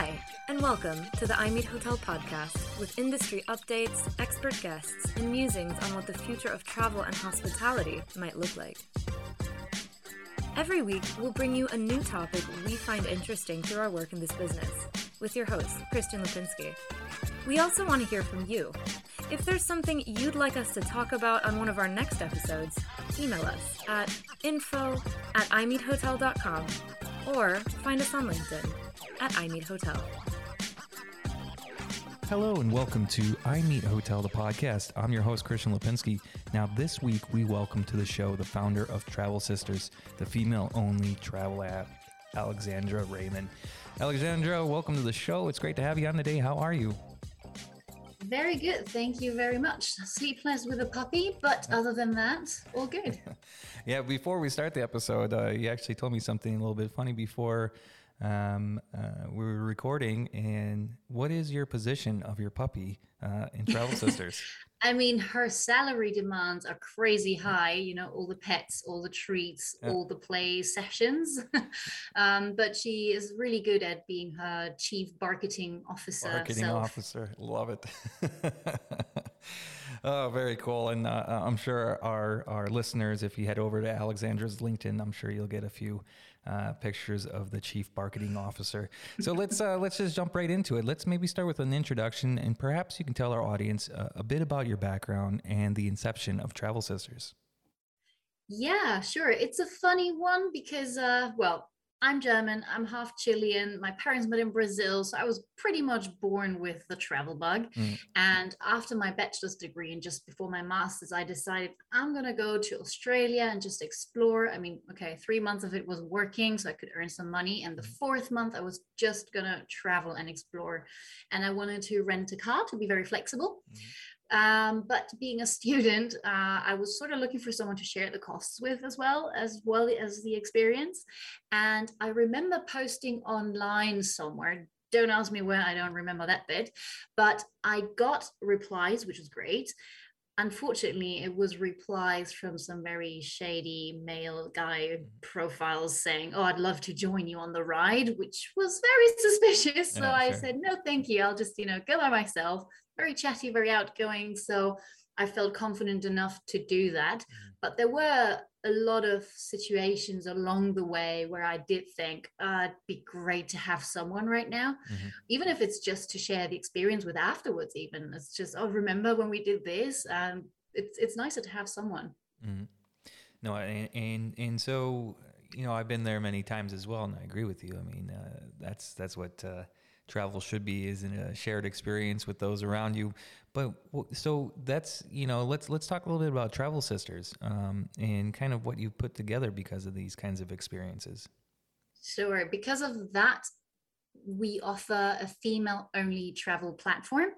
Hi, and welcome to the I Meet Hotel podcast with industry updates, expert guests, and musings on what the future of travel and hospitality might look like. Every week, we'll bring you a new topic we find interesting through our work in this business, with your host, Christian Lipinski. We also want to hear from you. If there's something you'd like us to talk about on one of our next episodes, email us at info at imeethotel.com or find us on LinkedIn at I Meet Hotel. Hello and welcome to I Meet Hotel, the podcast. I'm your host, Christian Lipinski. Now, this week we welcome to the show the founder of Travel Sisters, the female only travel app, Alexandra Raymond. Alexandra, welcome to the show. It's great to have you on today. How are you? Very good. Thank you very much. Sleepless with a puppy, but other than that, all good. yeah, before we start the episode, uh, you actually told me something a little bit funny before um, uh, we were recording. And what is your position of your puppy uh, in Travel Sisters? I mean, her salary demands are crazy high, you know, all the pets, all the treats, yeah. all the play sessions. um, but she is really good at being her chief marketing officer. Marketing self. officer. Love it. oh, very cool. And uh, I'm sure our, our listeners, if you head over to Alexandra's LinkedIn, I'm sure you'll get a few uh, pictures of the chief marketing officer. So let's uh, let's just jump right into it. Let's maybe start with an introduction, and perhaps you can tell our audience uh, a bit about your background and the inception of Travel Sisters. Yeah, sure. It's a funny one because, uh, well, I'm German, I'm half Chilean. My parents met in Brazil, so I was pretty much born with the travel bug. Mm. And after my bachelor's degree and just before my master's, I decided I'm going to go to Australia and just explore. I mean, okay, three months of it was working, so I could earn some money. And the mm. fourth month, I was just going to travel and explore. And I wanted to rent a car to be very flexible. Mm. Um, but being a student, uh, I was sort of looking for someone to share the costs with as well, as well as the experience. And I remember posting online somewhere. Don't ask me where, I don't remember that bit, but I got replies, which was great. Unfortunately, it was replies from some very shady male guy mm-hmm. profiles saying, Oh, I'd love to join you on the ride, which was very suspicious. So yeah, I said, No, thank you. I'll just, you know, go by myself very chatty, very outgoing. So I felt confident enough to do that. Mm-hmm. But there were a lot of situations along the way where I did think uh, it'd be great to have someone right now, mm-hmm. even if it's just to share the experience with afterwards. Even it's just oh, remember when we did this? Um, it's it's nicer to have someone. Mm-hmm. No, and, and and so you know I've been there many times as well, and I agree with you. I mean uh, that's that's what. Uh, travel should be is in a shared experience with those around you. But so that's you know let's let's talk a little bit about travel sisters um, and kind of what you've put together because of these kinds of experiences. Sure. Because of that we offer a female only travel platform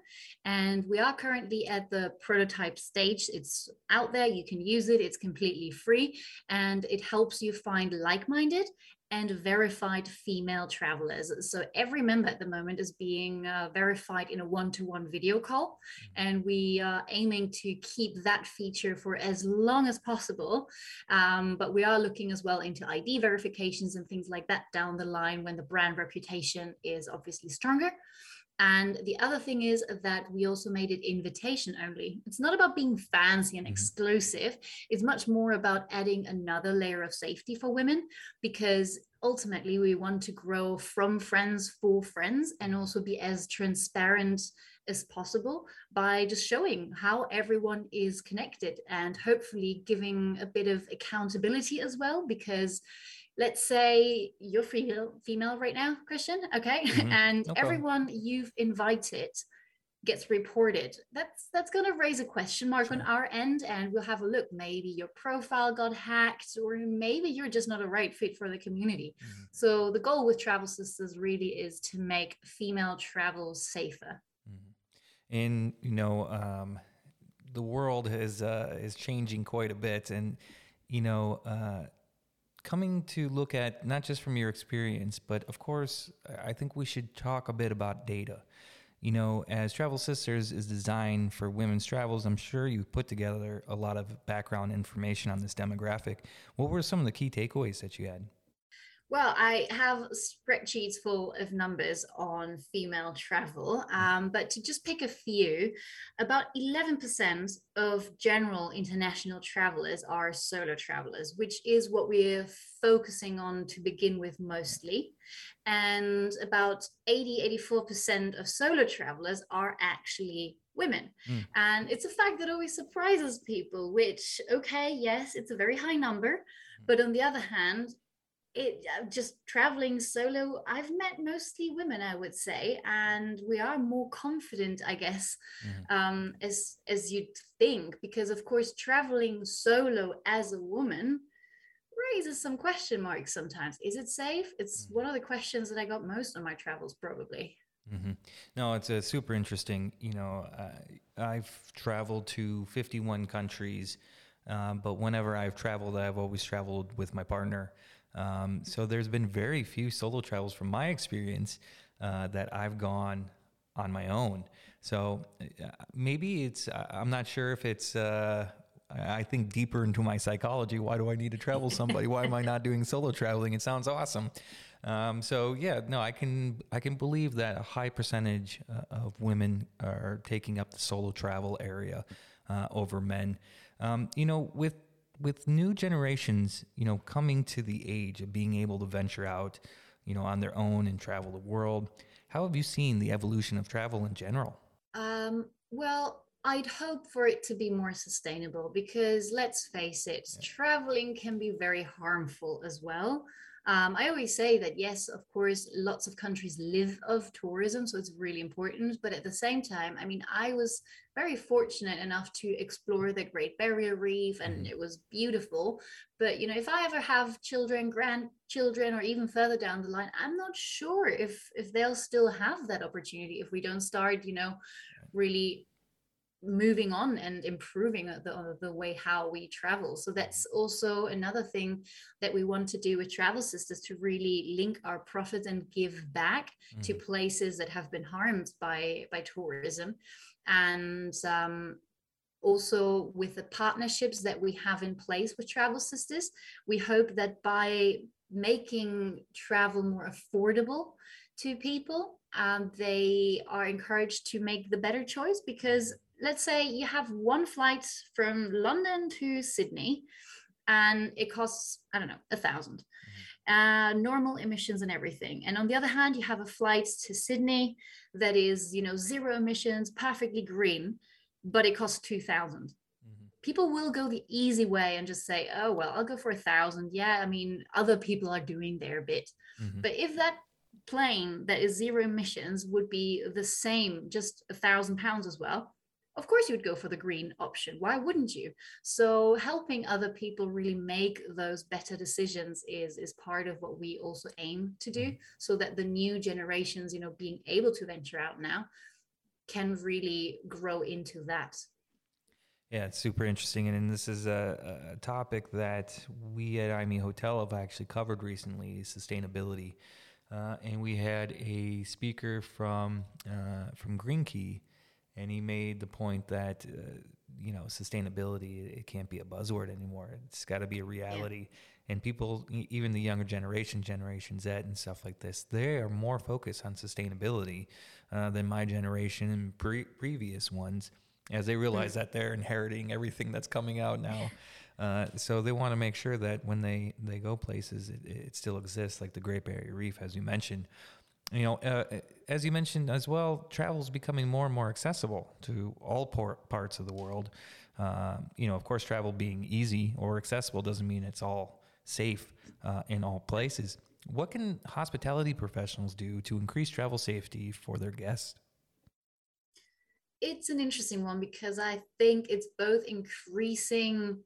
and we are currently at the prototype stage. It's out there. You can use it. It's completely free and it helps you find like-minded and verified female travelers. So every member at the moment is being uh, verified in a one-to-one video call, mm-hmm. and we are aiming to keep that feature for as long as possible. Um, but we are looking as well into ID verifications and things like that down the line when the brand reputation is obviously stronger. And the other thing is that we also made it invitation only. It's not about being fancy and mm-hmm. exclusive. It's much more about adding another layer of safety for women because ultimately we want to grow from friends for friends and also be as transparent as possible by just showing how everyone is connected and hopefully giving a bit of accountability as well because let's say you're female female right now christian okay mm-hmm. and no everyone you've invited gets reported that's that's going to raise a question mark sure. on our end and we'll have a look maybe your profile got hacked or maybe you're just not a right fit for the community mm-hmm. so the goal with travel sisters really is to make female travel safer mm-hmm. and you know um, the world is uh, is changing quite a bit and you know uh, coming to look at not just from your experience, but of course, I think we should talk a bit about data. You know, as Travel Sisters is designed for women's travels, I'm sure you've put together a lot of background information on this demographic. What were some of the key takeaways that you had? Well, I have spreadsheets full of numbers on female travel, um, but to just pick a few, about 11% of general international travelers are solo travelers, which is what we're focusing on to begin with mostly. And about 80, 84% of solo travelers are actually women. Mm. And it's a fact that always surprises people, which, okay, yes, it's a very high number. Hmm. But on the other hand, it uh, just traveling solo i've met mostly women i would say and we are more confident i guess mm-hmm. um, as as you'd think because of course traveling solo as a woman raises some question marks sometimes is it safe it's mm-hmm. one of the questions that i got most on my travels probably mm-hmm. no it's a super interesting you know uh, i've traveled to 51 countries um, but whenever i've traveled i've always traveled with my partner um, so there's been very few solo travels from my experience uh, that I've gone on my own. So uh, maybe it's, I'm not sure if it's, uh, I think deeper into my psychology. Why do I need to travel somebody? Why am I not doing solo traveling? It sounds awesome. Um, so yeah, no, I can I can believe that a high percentage uh, of women are taking up the solo travel area uh, over men. Um, you know, with with new generations, you know, coming to the age of being able to venture out, you know, on their own and travel the world, how have you seen the evolution of travel in general? Um, well, I'd hope for it to be more sustainable because let's face it, yeah. traveling can be very harmful as well. Um, I always say that, yes, of course, lots of countries live of tourism, so it's really important. But at the same time, I mean, I was very fortunate enough to explore the Great Barrier Reef and mm-hmm. it was beautiful. But, you know, if I ever have children, grandchildren, or even further down the line, I'm not sure if if they'll still have that opportunity if we don't start, you know, really moving on and improving the, the way how we travel. So that's also another thing that we want to do with travel sisters to really link our profit and give back mm-hmm. to places that have been harmed by by tourism. And um, also with the partnerships that we have in place with travel sisters we hope that by making travel more affordable to people um, they are encouraged to make the better choice because let's say you have one flight from London to Sydney and it costs, I don't know, a 1000 mm-hmm. uh, normal emissions and everything. And on the other hand, you have a flight to Sydney that is, you know, zero emissions, perfectly green, but it costs 2000 mm-hmm. people will go the easy way and just say oh well i'll go for a thousand yeah i mean other people are doing their bit mm-hmm. but if that plane that is zero emissions would be the same just a thousand pounds as well of course you would go for the green option why wouldn't you so helping other people really make those better decisions is is part of what we also aim to do mm-hmm. so that the new generations you know being able to venture out now can really grow into that yeah, it's super interesting. And this is a, a topic that we at IME Hotel have actually covered recently sustainability. Uh, and we had a speaker from uh, from Green Key and he made the point that uh, you know sustainability it can't be a buzzword anymore it's got to be a reality yeah. and people even the younger generation generation z and stuff like this they are more focused on sustainability uh, than my generation and pre- previous ones as they realize mm. that they're inheriting everything that's coming out now uh, so they want to make sure that when they, they go places, it, it still exists, like the Great Barrier Reef, as you mentioned you know, uh, as you mentioned as well, travel is becoming more and more accessible to all por- parts of the world. Uh, you know, of course, travel being easy or accessible doesn't mean it's all safe uh, in all places. What can hospitality professionals do to increase travel safety for their guests? It's an interesting one because I think it's both increasing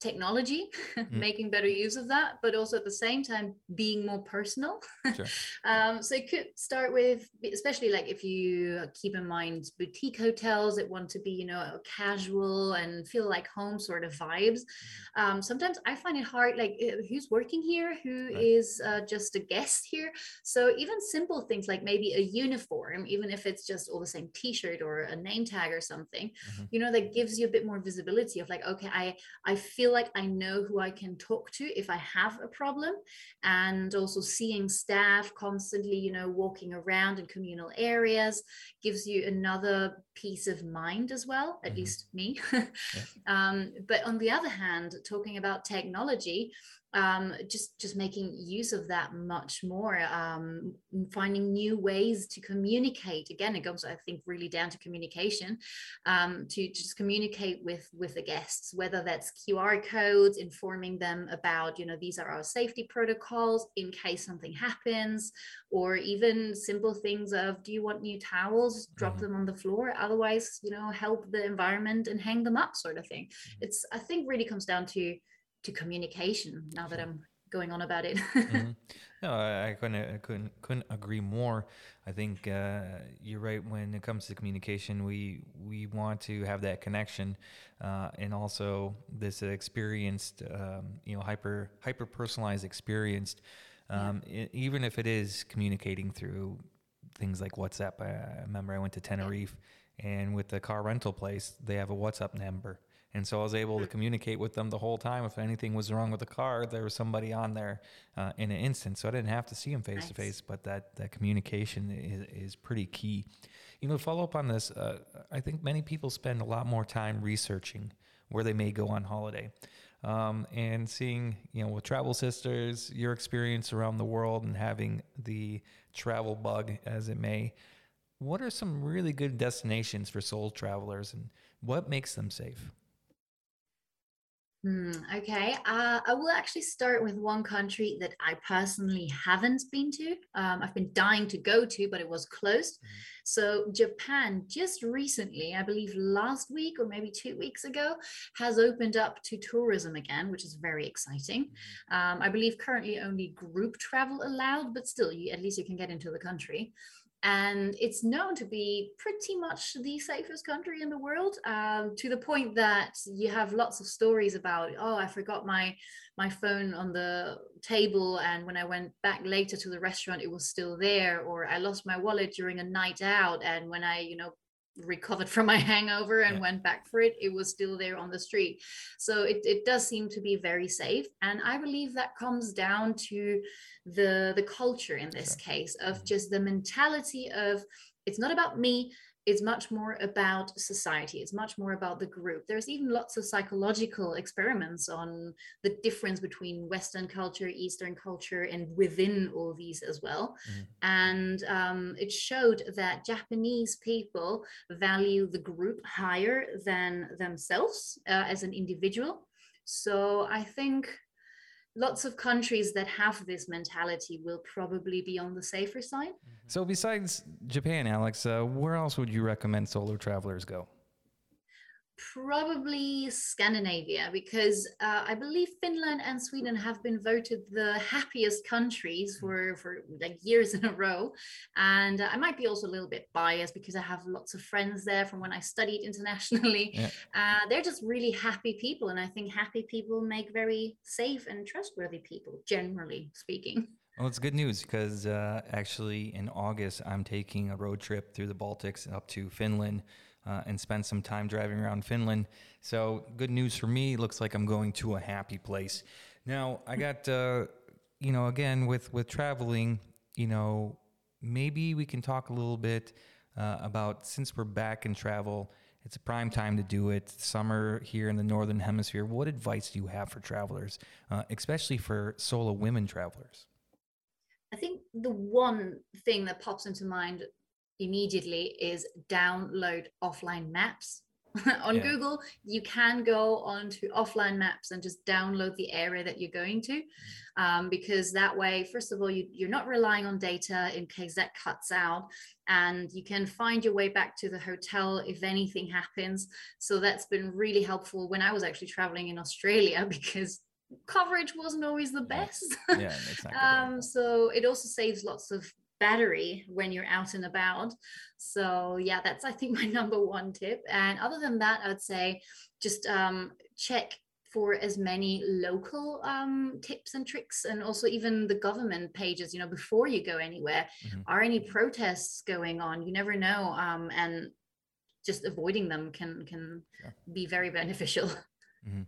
technology, mm. making better use of that, but also at the same time being more personal. Sure. um, so it could start with, especially like if you keep in mind boutique hotels that want to be, you know, casual and feel like home sort of vibes. Mm. Um, sometimes I find it hard, like eh, who's working here, who right. is uh, just a guest here. So even simple things like maybe a uniform, even if it's just all the same T-shirt or a name tag or something, mm-hmm. you know, that gives you a bit more visibility of like, okay, I I feel feel like I know who I can talk to if I have a problem. And also seeing staff constantly, you know, walking around in communal areas gives you another peace of mind as well, at mm-hmm. least me. yeah. um, but on the other hand, talking about technology, um, just just making use of that much more um, finding new ways to communicate again it goes i think really down to communication um, to just communicate with with the guests whether that's qr codes informing them about you know these are our safety protocols in case something happens or even simple things of do you want new towels drop mm-hmm. them on the floor otherwise you know help the environment and hang them up sort of thing mm-hmm. it's i think really comes down to to communication now that i'm going on about it. Mm-hmm. no I, couldn't I couldn't couldn't agree more. I think uh, you're right when it comes to communication we we want to have that connection uh, and also this experienced um, you know hyper hyper personalized experienced um, yeah. it, even if it is communicating through things like whatsapp I, I remember i went to tenerife and with the car rental place they have a whatsapp number and so I was able to hmm. communicate with them the whole time. If anything was wrong with the car, there was somebody on there uh, in an instant. So I didn't have to see them face nice. to face, but that, that communication is, is pretty key. You know, follow up on this, uh, I think many people spend a lot more time researching where they may go on holiday. Um, and seeing, you know, with Travel Sisters, your experience around the world and having the travel bug as it may, what are some really good destinations for soul travelers and what makes them safe? Hmm, okay, uh, I will actually start with one country that I personally haven't been to. Um, I've been dying to go to, but it was closed. Mm-hmm. So, Japan just recently, I believe last week or maybe two weeks ago, has opened up to tourism again, which is very exciting. Mm-hmm. Um, I believe currently only group travel allowed, but still, you, at least you can get into the country and it's known to be pretty much the safest country in the world um, to the point that you have lots of stories about oh i forgot my my phone on the table and when i went back later to the restaurant it was still there or i lost my wallet during a night out and when i you know recovered from my hangover and yeah. went back for it it was still there on the street so it, it does seem to be very safe and i believe that comes down to the the culture in this sure. case of mm-hmm. just the mentality of it's not about me it's much more about society it's much more about the group. There's even lots of psychological experiments on the difference between western culture eastern culture and within all these as well. Mm-hmm. and um, it showed that japanese people value the group higher than themselves uh, as an individual. So i think lots of countries that have this mentality will probably be on the safer side. So, besides Japan, Alex, uh, where else would you recommend solo travelers go? Probably Scandinavia because uh, I believe Finland and Sweden have been voted the happiest countries mm. for for like years in a row, and uh, I might be also a little bit biased because I have lots of friends there from when I studied internationally. Yeah. Uh, they're just really happy people, and I think happy people make very safe and trustworthy people, generally speaking. Well, it's good news because uh, actually in August I'm taking a road trip through the Baltics up to Finland uh, and spend some time driving around Finland. So, good news for me. Looks like I'm going to a happy place. Now, I got, uh, you know, again with with traveling, you know, maybe we can talk a little bit uh, about since we're back in travel. It's a prime time to do it. Summer here in the northern hemisphere. What advice do you have for travelers, uh, especially for solo women travelers? I think the one thing that pops into mind immediately is download offline maps. on yeah. Google, you can go onto offline maps and just download the area that you're going to. Um, because that way, first of all, you, you're not relying on data in case that cuts out, and you can find your way back to the hotel if anything happens. So that's been really helpful when I was actually traveling in Australia because coverage wasn't always the best. Yeah, um, so it also saves lots of battery when you're out and about. So yeah, that's I think my number one tip. And other than that, I would say just um, check for as many local um, tips and tricks and also even the government pages you know before you go anywhere mm-hmm. are any protests going on you never know um, and just avoiding them can can be very beneficial mm-hmm.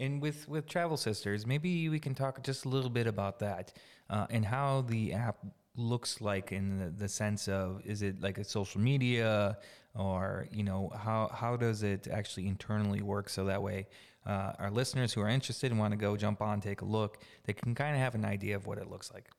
And with with Travel Sisters, maybe we can talk just a little bit about that uh, and how the app looks like in the, the sense of is it like a social media or you know how how does it actually internally work so that way uh, our listeners who are interested and want to go jump on take a look they can kind of have an idea of what it looks like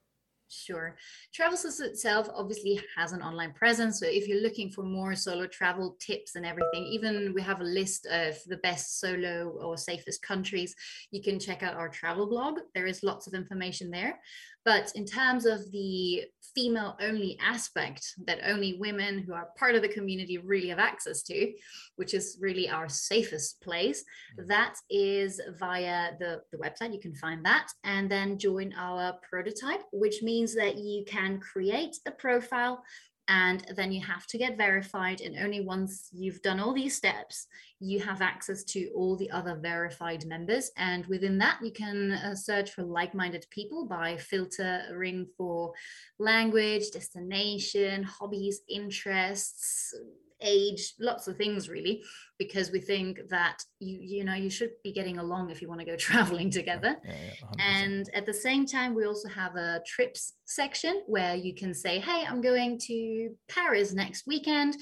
Sure. Travel Sister itself obviously has an online presence. So if you're looking for more solo travel tips and everything, even we have a list of the best solo or safest countries, you can check out our travel blog. There is lots of information there. But in terms of the female only aspect that only women who are part of the community really have access to, which is really our safest place, mm. that is via the, the website. You can find that and then join our prototype, which means that you can create a profile and then you have to get verified. And only once you've done all these steps you have access to all the other verified members. And within that you can uh, search for like-minded people by filtering for language destination hobbies interests age lots of things really because we think that you you know you should be getting along if you want to go traveling together. yeah, yeah, and at the same time we also have a trips section where you can say hey i'm going to paris next weekend.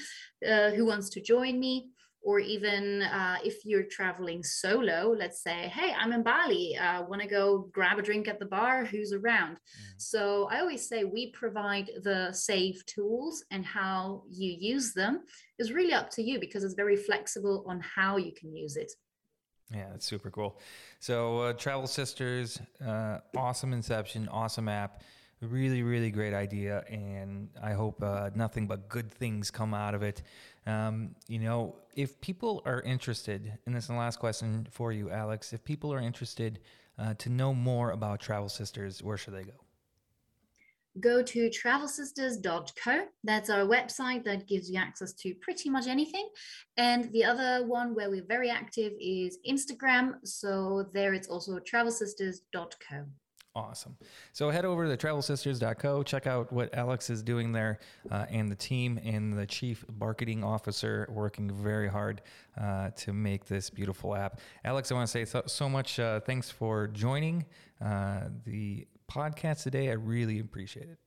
Uh, who wants to join me or even uh, if you're traveling solo let's say hey i'm in bali uh, want to go grab a drink at the bar who's around mm. so i always say we provide the safe tools and how you use them is really up to you because it's very flexible on how you can use it yeah, that's super cool. So, uh, Travel Sisters, uh, awesome inception, awesome app really, really great idea, and I hope uh, nothing but good things come out of it. Um, you know, if people are interested, and this is the last question for you, Alex, if people are interested uh, to know more about Travel Sisters, where should they go? Go to travelsisters.co. That's our website that gives you access to pretty much anything. And the other one where we're very active is Instagram. So there it's also travelsisters.co. Awesome. So head over to travelsisters.co, check out what Alex is doing there uh, and the team and the chief marketing officer working very hard uh, to make this beautiful app. Alex, I want to say so, so much uh, thanks for joining uh, the podcast today. I really appreciate it.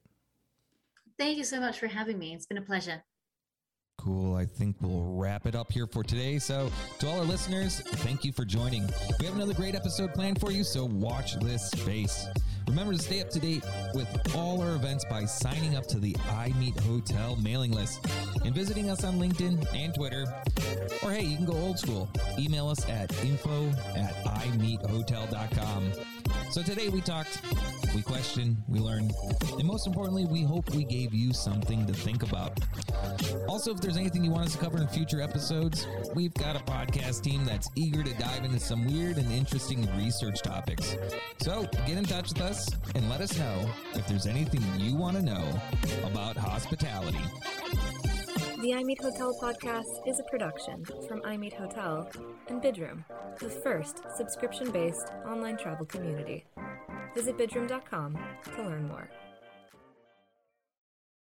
Thank you so much for having me. It's been a pleasure. Cool. I think we'll wrap it up here for today. So, to all our listeners, thank you for joining. We have another great episode planned for you, so watch this space. Remember to stay up to date with all our events by signing up to the I Meet Hotel mailing list and visiting us on LinkedIn and Twitter. Or hey, you can go old school. Email us at info at imeethotel.com. So today we talked, we questioned, we learned, and most importantly, we hope we gave you something to think about. Also, if there's anything you want us to cover in future episodes, we've got a podcast team that's eager to dive into some weird and interesting research topics. So get in touch with us and let us know if there's anything you want to know about hospitality. The iMeet Hotel podcast is a production from iMeet Hotel and Bidroom, the first subscription based online travel community. Visit bidroom.com to learn more.